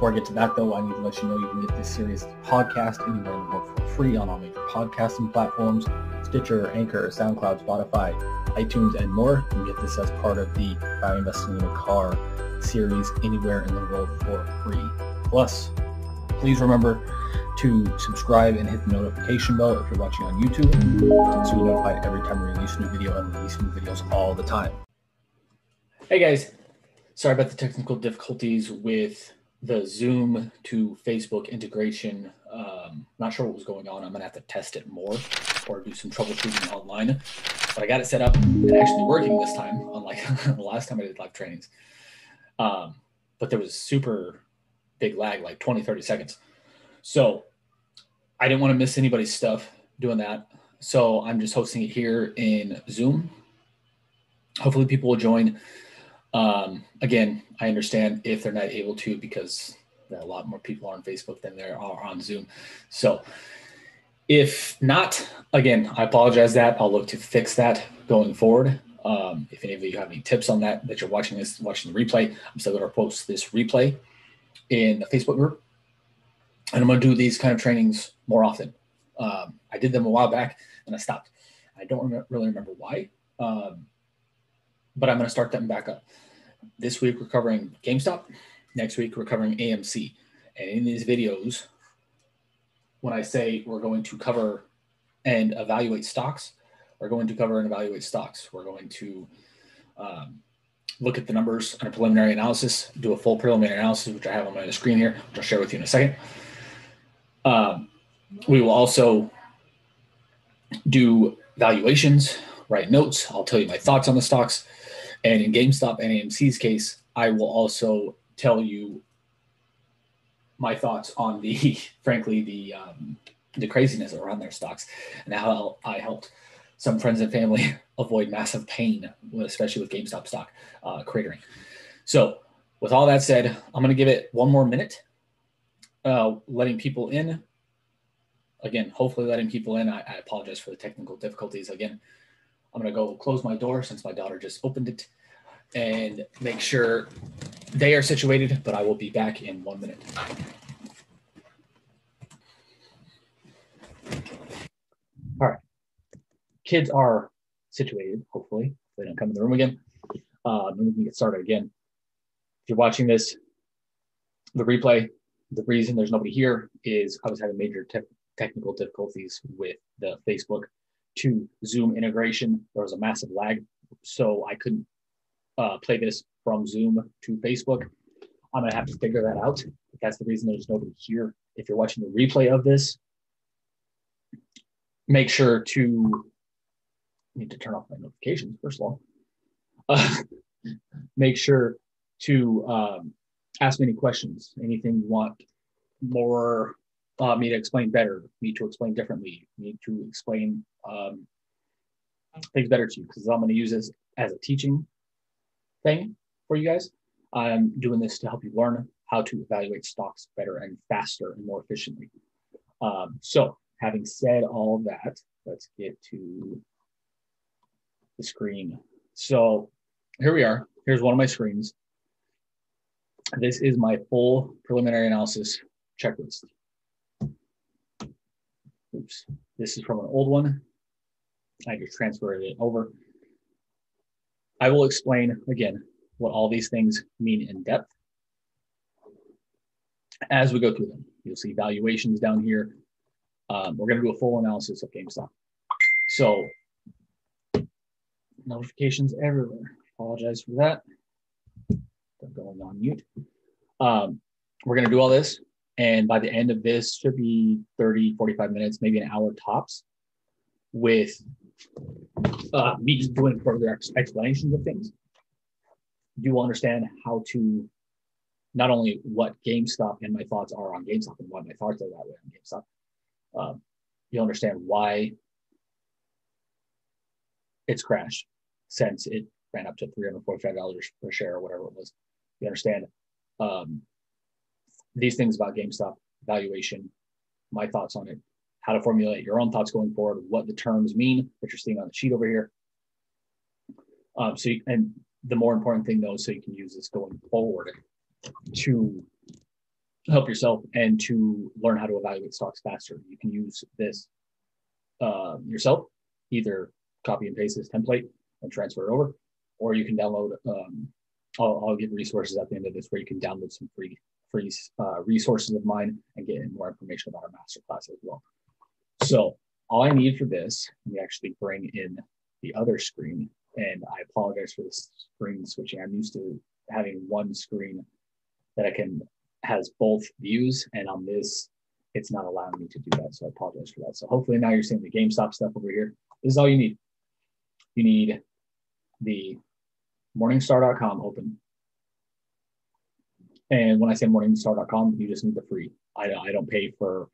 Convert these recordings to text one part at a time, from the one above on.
Before I get to that, though, I need to let you know you can get this series podcast anywhere in the world for free on all major podcasting platforms Stitcher, Anchor, SoundCloud, Spotify, iTunes, and more. You can get this as part of the Value Investing in a Car series anywhere in the world for free. Plus, please remember to subscribe and hit the notification bell if you're watching on YouTube so you're notified every time we release a new video and release new videos all the time. Hey guys, sorry about the technical difficulties with the Zoom to Facebook integration. Um, not sure what was going on. I'm gonna have to test it more or do some troubleshooting online. But I got it set up and actually working this time, unlike the last time I did live trainings. Um, but there was super big lag, like 20, 30 seconds. So I didn't want to miss anybody's stuff doing that. So I'm just hosting it here in Zoom. Hopefully people will join. Um, again, I understand if they're not able to because a lot more people are on Facebook than there are on Zoom. So if not, again, I apologize that I'll look to fix that going forward. Um, if any of you have any tips on that, that you're watching this, watching the replay, I'm still going to post this replay in the Facebook group. And I'm going to do these kind of trainings more often. Um, I did them a while back and I stopped. I don't really remember why, um, but I'm going to start them back up. This week we're covering GameStop. Next week we're covering AMC. And in these videos, when I say we're going to cover and evaluate stocks, we're going to cover and evaluate stocks. We're going to um, look at the numbers on a preliminary analysis, do a full preliminary analysis, which I have on my screen here, which I'll share with you in a second. Um, we will also do valuations, write notes. I'll tell you my thoughts on the stocks. And in GameStop and AMC's case, I will also tell you my thoughts on the, frankly, the um, the craziness around their stocks and how I helped some friends and family avoid massive pain, especially with GameStop stock uh, cratering. So, with all that said, I'm going to give it one more minute, uh, letting people in. Again, hopefully letting people in. I, I apologize for the technical difficulties. Again, I'm going to go close my door since my daughter just opened it and make sure they are situated, but I will be back in one minute. All right. Kids are situated, hopefully. They don't come in the room again. Um, and we can get started again. If you're watching this, the replay, the reason there's nobody here is I was having major te- technical difficulties with the Facebook to Zoom integration. There was a massive lag, so I couldn't uh, play this from Zoom to Facebook. I'm gonna have to figure that out. That's the reason there's nobody here. If you're watching the replay of this, make sure to need to turn off my notifications first of all. Uh, make sure to um, ask me any questions, anything you want more uh, me to explain better, me to explain differently, me to explain um, things better to you because I'm going to use this as a teaching thing for you guys. I'm doing this to help you learn how to evaluate stocks better and faster and more efficiently. Um, so, having said all that, let's get to the screen. So, here we are. Here's one of my screens. This is my full preliminary analysis checklist. Oops, this is from an old one. I just transferred it over. I will explain again what all these things mean in depth as we go through them. You'll see valuations down here. Um, we're going to do a full analysis of GameStop. So notifications everywhere. Apologize for that. I'm going on mute. Um, we're going to do all this. And by the end of this, should be 30, 45 minutes, maybe an hour tops with uh, me doing further explanations of things, you will understand how to not only what GameStop and my thoughts are on GameStop and why my thoughts are that way on GameStop. Um, you'll understand why it's crashed since it ran up to $345 per share or whatever it was. You understand um, these things about GameStop valuation, my thoughts on it, how to formulate your own thoughts going forward, what the terms mean that you're seeing on the sheet over here. Um, so, you, and the more important thing though, so you can use this going forward to help yourself and to learn how to evaluate stocks faster. You can use this uh, yourself, either copy and paste this template and transfer it over, or you can download. Um, I'll, I'll give resources at the end of this where you can download some free free uh, resources of mine and get more information about our masterclass as well. So all I need for this, me actually bring in the other screen. And I apologize for the screen switching. I'm used to having one screen that I can has both views, and on this, it's not allowing me to do that. So I apologize for that. So hopefully now you're seeing the GameStop stuff over here. This is all you need. You need the Morningstar.com open. And when I say Morningstar.com, you just need the free. I, I don't pay for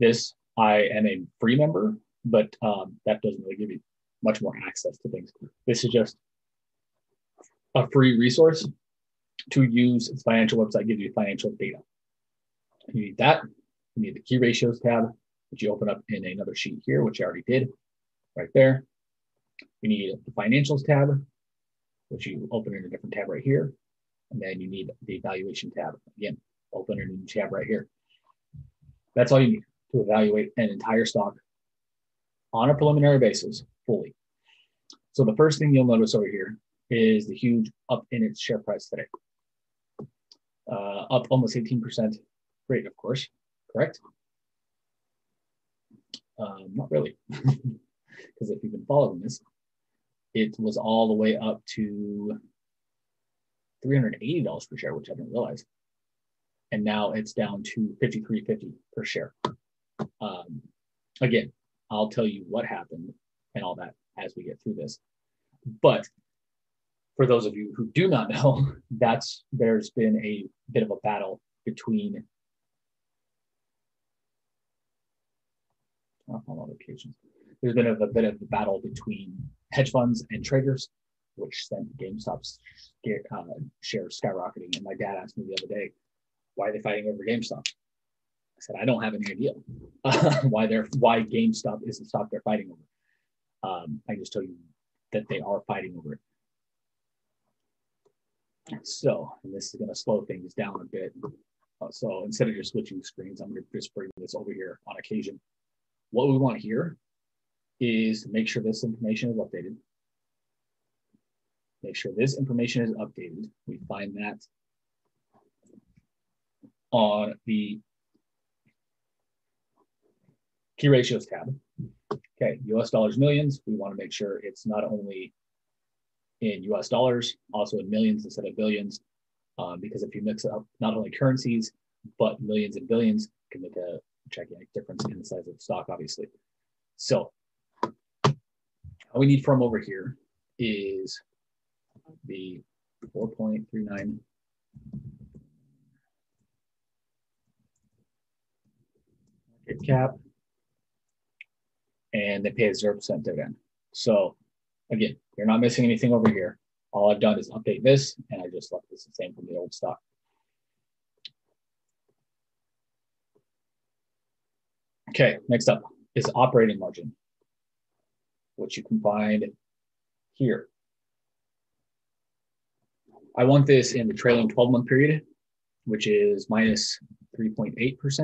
this. I am a free member, but um, that doesn't really give you much more access to things. This is just a free resource to use. Its financial website gives you financial data. You need that. You need the key ratios tab, which you open up in another sheet here, which I already did right there. You need the financials tab, which you open in a different tab right here. And then you need the evaluation tab. Again, open a new tab right here. That's all you need to evaluate an entire stock on a preliminary basis fully. So the first thing you'll notice over here is the huge up in its share price today. Uh, up almost 18% rate, of course, correct? Um, not really, because if you've been following this, it was all the way up to $380 per share, which I didn't realize. And now it's down to 53.50 per share. Um, again, I'll tell you what happened and all that as we get through this. But for those of you who do not know, that's there's been a bit of a battle between on other occasions. There's been a, a bit of a battle between hedge funds and traders, which sent GameStop's uh, shares skyrocketing. And my dad asked me the other day, why are they fighting over GameStop? I said, I don't have any idea uh, why they're why GameStop is the stock they're fighting over. Um, I just tell you that they are fighting over it. So, and this is going to slow things down a bit. Uh, so instead of just switching screens, I'm going to just bring this over here on occasion. What we want here is to make sure this information is updated. Make sure this information is updated. We find that on the key ratios tab. Okay, US dollars millions, we want to make sure it's not only in US dollars, also in millions instead of billions, um, because if you mix up not only currencies, but millions and billions, can make a gigantic difference in the size of the stock, obviously. So all we need from over here is the 4.39 market cap and they pay a 0% dividend. So again, you're not missing anything over here. All I've done is update this and I just left this the same from the old stock. Okay, next up is operating margin, which you can find here. I want this in the trailing 12 month period, which is minus 3.8%.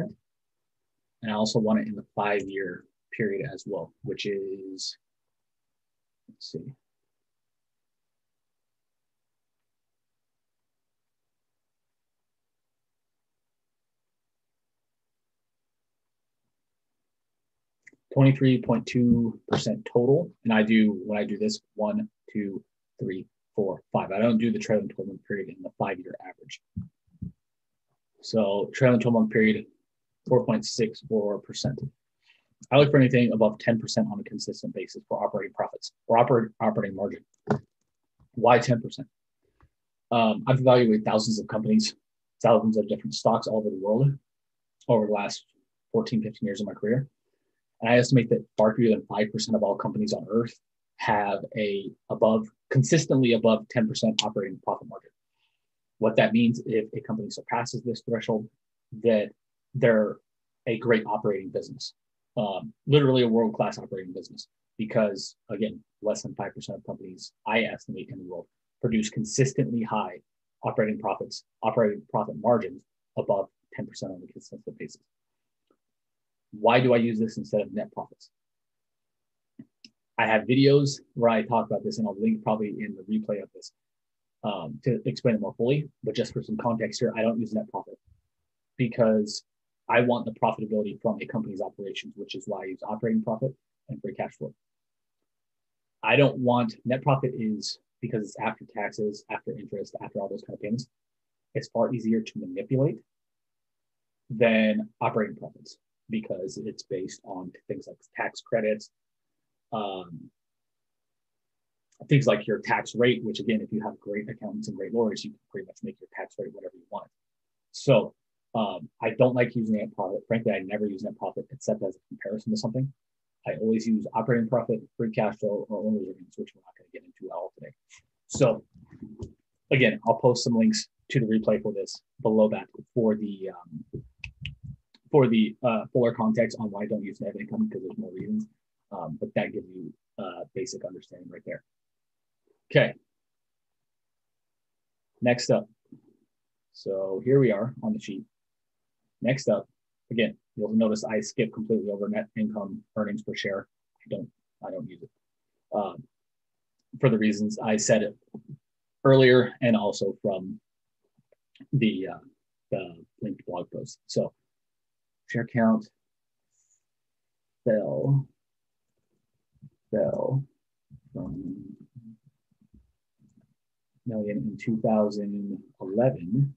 And I also want it in the five year period as well, which is, let's see. Twenty-three point two percent total, and I do when I do this one, two, three, four, five. I don't do the trailing twelve month period in the five-year average. So trailing twelve month period, four point six four percent. I look for anything above 10% on a consistent basis for operating profits or oper- operating margin. Why 10%? Um, I've evaluated thousands of companies, thousands of different stocks all over the world over the last 14, 15 years of my career. And I estimate that far fewer than 5% of all companies on earth have a above, consistently above 10% operating profit margin. What that means if a company surpasses this threshold, that they're a great operating business um, literally a world class operating business because, again, less than 5% of companies I estimate in the world produce consistently high operating profits, operating profit margins above 10% on a consistent basis. Why do I use this instead of net profits? I have videos where I talk about this, and I'll link probably in the replay of this um, to explain it more fully. But just for some context here, I don't use net profit because I want the profitability from a company's operations, which is why I use operating profit and free cash flow. I don't want net profit is because it's after taxes, after interest, after all those kind of payments. It's far easier to manipulate than operating profits because it's based on things like tax credits, um, things like your tax rate, which again, if you have great accountants and great lawyers, you can pretty much make your tax rate whatever you want. So um, I don't like using net profit. Frankly, I never use net profit except as a comparison to something. I always use operating profit, free cash flow, or owner's earnings, which we're not going to get into at all today. So again, I'll post some links to the replay for this below that for the um, for the uh, fuller context on why I don't use net income because there's more reasons. Um, but that gives you a basic understanding right there. Okay. Next up. So here we are on the sheet. Next up, again, you'll notice I skip completely over net income earnings per share. I don't, I don't use it um, for the reasons I said it earlier, and also from the uh, the linked blog post. So share count fell fell from million in 2011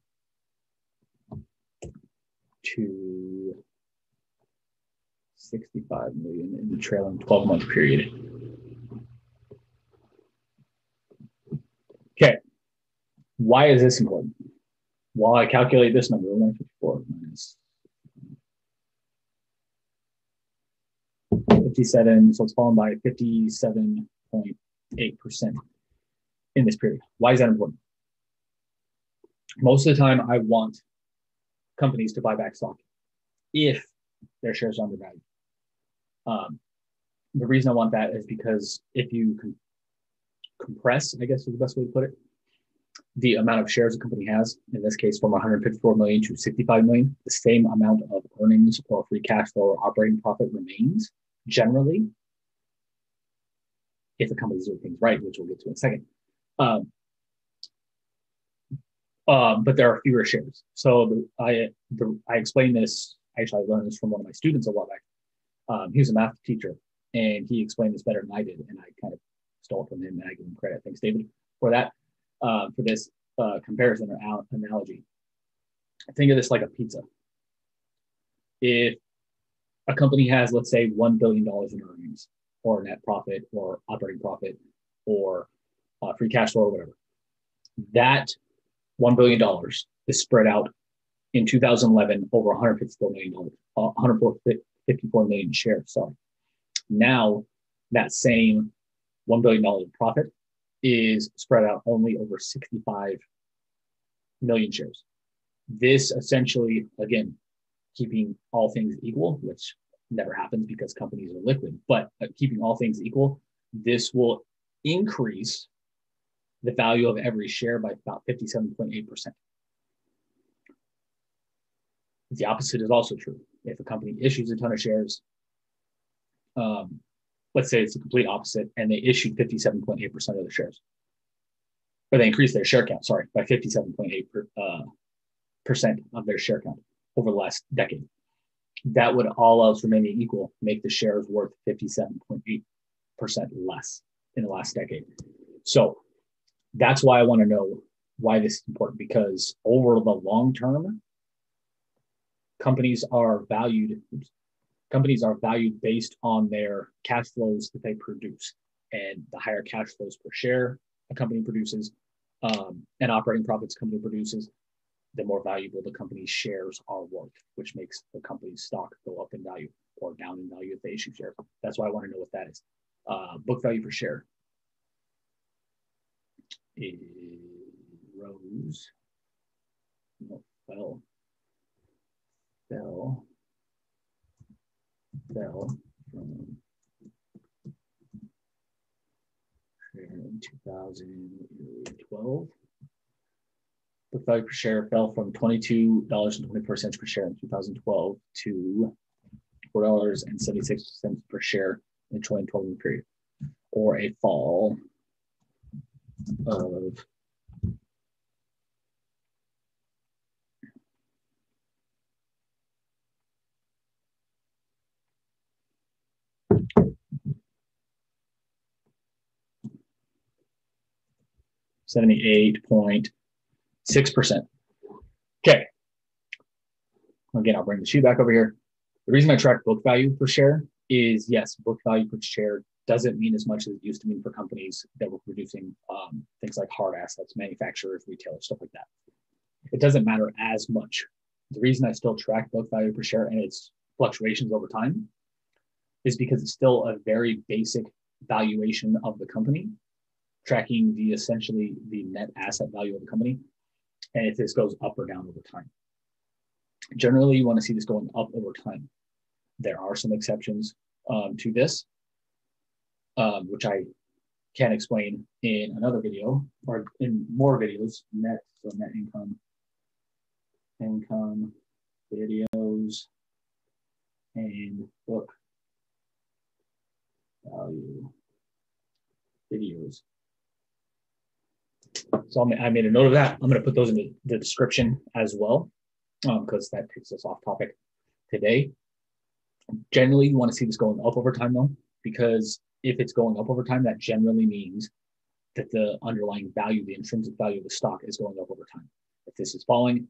to 65 million in the trailing 12 month period. Okay, why is this important? While I calculate this number, 154 minus 57, so it's fallen by 57.8% in this period. Why is that important? Most of the time, I want companies to buy back stock if their shares are undervalued. Um, the reason I want that is because if you com- compress, I guess is the best way to put it, the amount of shares a company has, in this case from 154 million to 65 million, the same amount of earnings or free cash flow or operating profit remains generally if the company's doing things right, which we'll get to in a second. Um, um, but there are fewer shares. So the, I the, I explained this. Actually, I learned this from one of my students a while back. Um, he was a math teacher, and he explained this better than I did, and I kind of stole from him, and I give him credit. Thanks, David, for that. Uh, for this uh, comparison or analogy. Think of this like a pizza. If a company has, let's say, $1 billion in earnings or net profit or operating profit or uh, free cash flow or whatever. That $1 billion is spread out in 2011 over 154 million dollars, uh, 154 million shares. Sorry. Now that same $1 billion profit is spread out only over 65 million shares. This essentially, again, keeping all things equal, which never happens because companies are liquid, but uh, keeping all things equal, this will increase the value of every share by about 57.8%. The opposite is also true. If a company issues a ton of shares, um, let's say it's the complete opposite, and they issued 57.8% of the shares, or they increased their share count, sorry, by 57.8% per, uh, percent of their share count over the last decade. That would all else remaining equal make the shares worth 57.8% less in the last decade. So that's why I want to know why this is important because over the long term, companies are valued companies are valued based on their cash flows that they produce and the higher cash flows per share a company produces um, and operating profits company produces the more valuable the company's shares are worth which makes the company's stock go up in value or down in value if they issue shares. That's why i want to know what that is. Uh, book value per share it rose, no, fell, fell, fell from in 2012. Book book value per share fell from $22.24 per share in 2012 to $4.76 per share in the 2012 period, or a fall of Seventy-eight point six percent. Okay. Again, I'll bring the sheet back over here. The reason I track book value per share is yes, book value per share doesn't mean as much as it used to mean for companies that were producing um, things like hard assets, manufacturers, retailers, stuff like that. It doesn't matter as much. The reason I still track book value per share and its fluctuations over time is because it's still a very basic valuation of the company, tracking the essentially the net asset value of the company, and if this goes up or down over time. Generally, you want to see this going up over time. There are some exceptions um, to this, um, which I can explain in another video or in more videos. Net, so net income, income, videos, and book value videos. So I made a note of that. I'm going to put those in the, description as well because um, that takes us off topic today. Generally, you want to see this going up over time though, because if it's going up over time, that generally means that the underlying value, the intrinsic value of the stock is going up over time. If this is falling,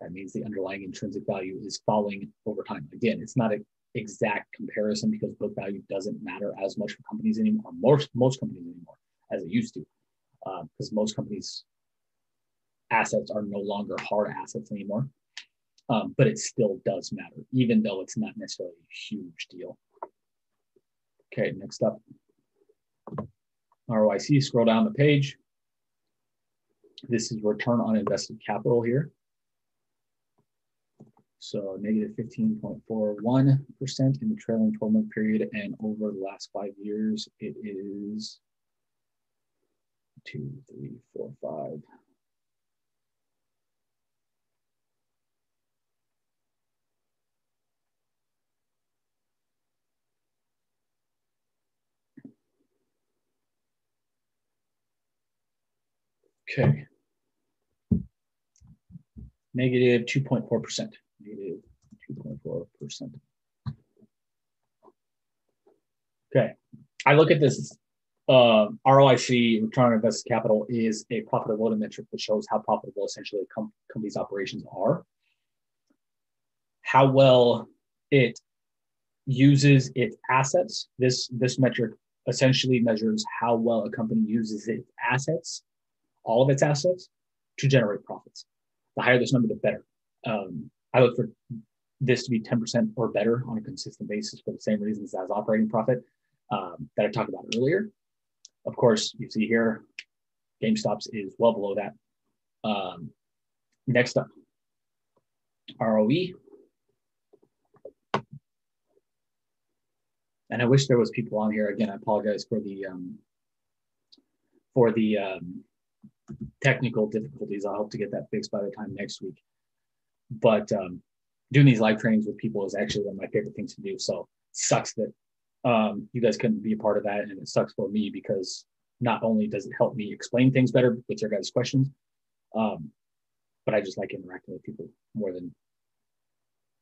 that means the underlying intrinsic value is falling over time. Again, it's not an exact comparison because book value doesn't matter as much for companies anymore, most, most companies anymore, as it used to, because uh, most companies' assets are no longer hard assets anymore um, but it still does matter, even though it's not necessarily a huge deal. Okay, next up, ROIC, scroll down the page. This is return on invested capital here. So negative 15.41% in the trailing 12 month period. And over the last five years, it is two, three, four, five, Okay. Negative 2.4%. Negative 2.4%. Okay. I look at this uh, ROIC, return on invested capital, is a profitability metric that shows how profitable essentially a com- company's operations are. How well it uses its assets. This this metric essentially measures how well a company uses its assets all of its assets to generate profits. The higher this number, the better. Um, I look for this to be 10% or better on a consistent basis for the same reasons as operating profit um, that I talked about earlier. Of course, you see here, GameStop's is well below that. Um, next up, ROE. And I wish there was people on here. Again, I apologize for the um, for the um, technical difficulties. I'll hope to get that fixed by the time next week. But um, doing these live trainings with people is actually one of my favorite things to do. So sucks that um, you guys couldn't be a part of that, and it sucks for me because not only does it help me explain things better with your guys' questions, um, but I just like interacting with people more than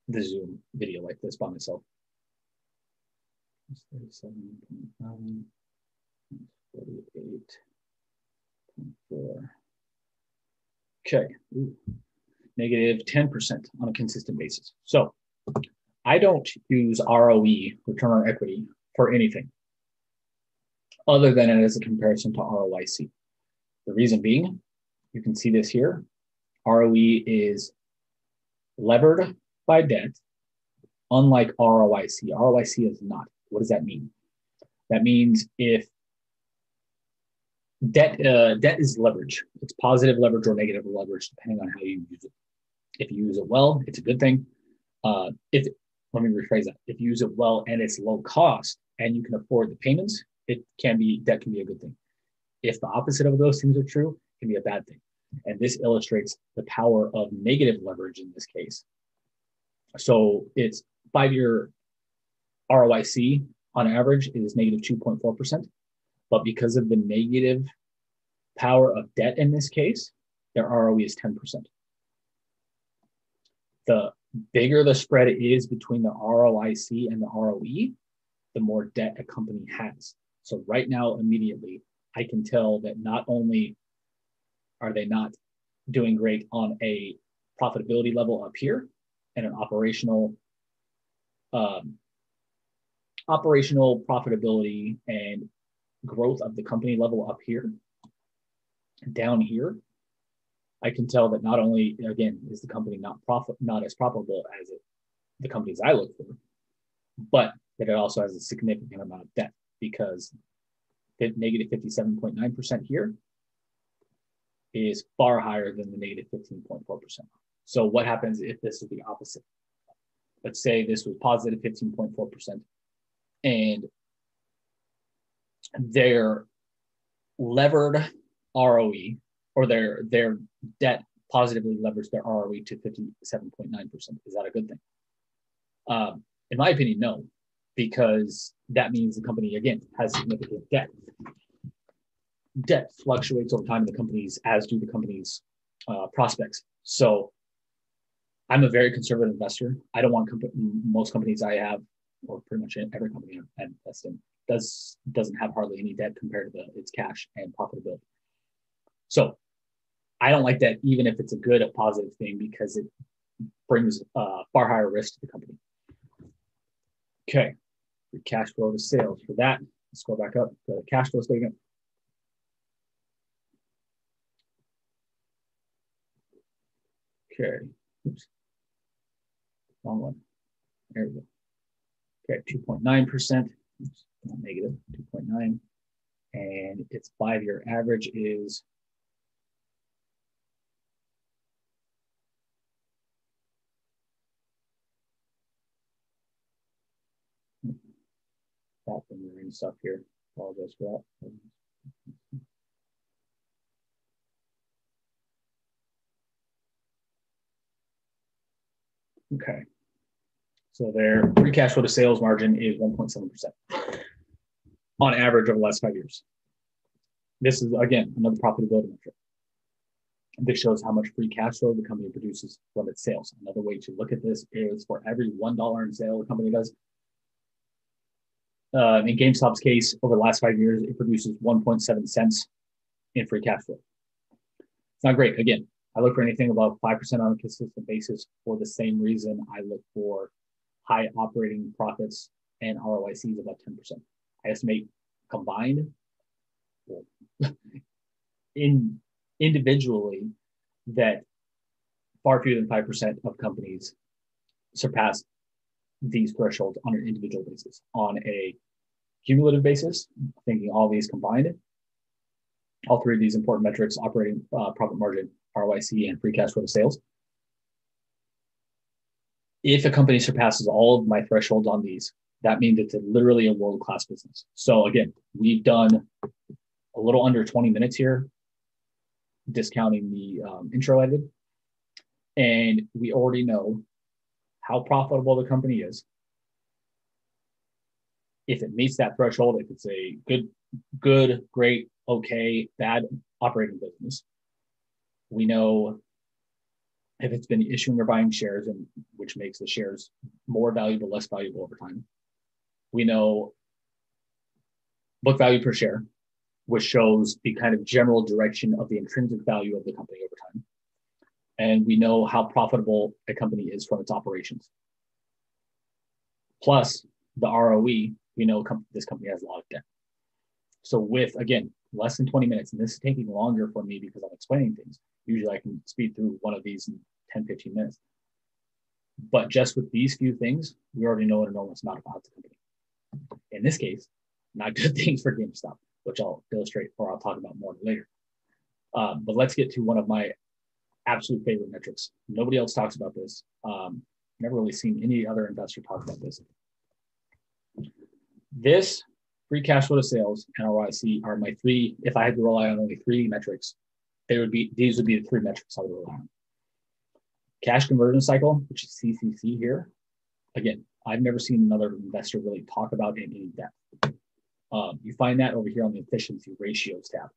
the Zoom video like this by myself. 48 Okay, Ooh. negative 10% on a consistent basis. So I don't use ROE, return on equity, for anything other than it as a comparison to ROIC. The reason being, you can see this here. ROE is levered by debt, unlike ROIC. ROIC is not. What does that mean? That means if debt uh, debt is leverage. It's positive leverage or negative leverage depending on how you use it. If you use it well, it's a good thing. Uh, if let me rephrase that. If you use it well and it's low cost and you can afford the payments, it can be debt can be a good thing. If the opposite of those things are true, it can be a bad thing. And this illustrates the power of negative leverage in this case. So it's five year ROIC on average is negative 2.4%. But because of the negative power of debt in this case, their ROE is 10%. The bigger the spread is between the ROIC and the ROE, the more debt a company has. So right now, immediately, I can tell that not only are they not doing great on a profitability level up here and an operational um, operational profitability and growth of the company level up here down here i can tell that not only again is the company not profit not as profitable as it, the companies i look for but that it also has a significant amount of debt because negative 57.9% here is far higher than the negative 15.4%. So what happens if this is the opposite? Let's say this was positive 15.4% and their levered ROE or their their debt positively leveraged their ROE to 57.9%. Is that a good thing? Um, in my opinion, no, because that means the company again has significant debt. Debt fluctuates over time in the companies, as do the company's uh, prospects. So, I'm a very conservative investor. I don't want comp- most companies I have, or pretty much every company I invest in, does doesn't have hardly any debt compared to the, its cash and profitability. So, I don't like that, even if it's a good, a positive thing, because it brings uh, far higher risk to the company. Okay, free cash flow to sales. For that, let's go back up to the cash flow statement. Okay, oops, wrong one. There we go. Okay, 2.9%, negative 2.9. And its five-year average is top and marine stuff here. Apologize for that. Okay. So their free cash flow to sales margin is 1.7% on average over the last five years. This is, again, another profitability metric. This shows how much free cash flow the company produces from its sales. Another way to look at this is for every $1 in sale the company does, uh, in GameStop's case, over the last five years, it produces 1.7 cents in free cash flow. It's not great. Again, I look for anything above 5% on a consistent basis for the same reason I look for high operating profits and ROICs above 10%. Estimate combined in individually that far fewer than 5% of companies surpass these thresholds on an individual basis. On a cumulative basis, thinking all these combined, all three of these important metrics, operating uh, profit margin, ROIC, and free cash flow to sales. If a company surpasses all of my thresholds on these, that means it's a, literally a world-class business. So again, we've done a little under 20 minutes here, discounting the um, intro I did. And we already know how profitable the company is. If it meets that threshold, if it's a good, good, great, okay, bad operating business, we know if it's been issuing or buying shares, and which makes the shares more valuable, less valuable over time. We know book value per share, which shows the kind of general direction of the intrinsic value of the company over time and we know how profitable a company is from its operations. Plus the ROE, we know this company has a lot of debt. So with again less than 20 minutes, and this is taking longer for me because I'm explaining things. Usually I can speed through one of these in 10, 15 minutes. But just with these few things, we already know an enormous amount about the company. In this case, not good things for GameStop, which I'll illustrate or I'll talk about more later. Um, but let's get to one of my absolute favorite metrics. Nobody else talks about this. Um, never really seen any other investor talk about this. This free cash flow to sales and ROIC are my three, if I had to rely on only three metrics they would be these would be the three metrics I would rely on. Cash conversion cycle, which is CCC here. Again, I've never seen another investor really talk about in any depth. Um, you find that over here on the efficiency ratios tab.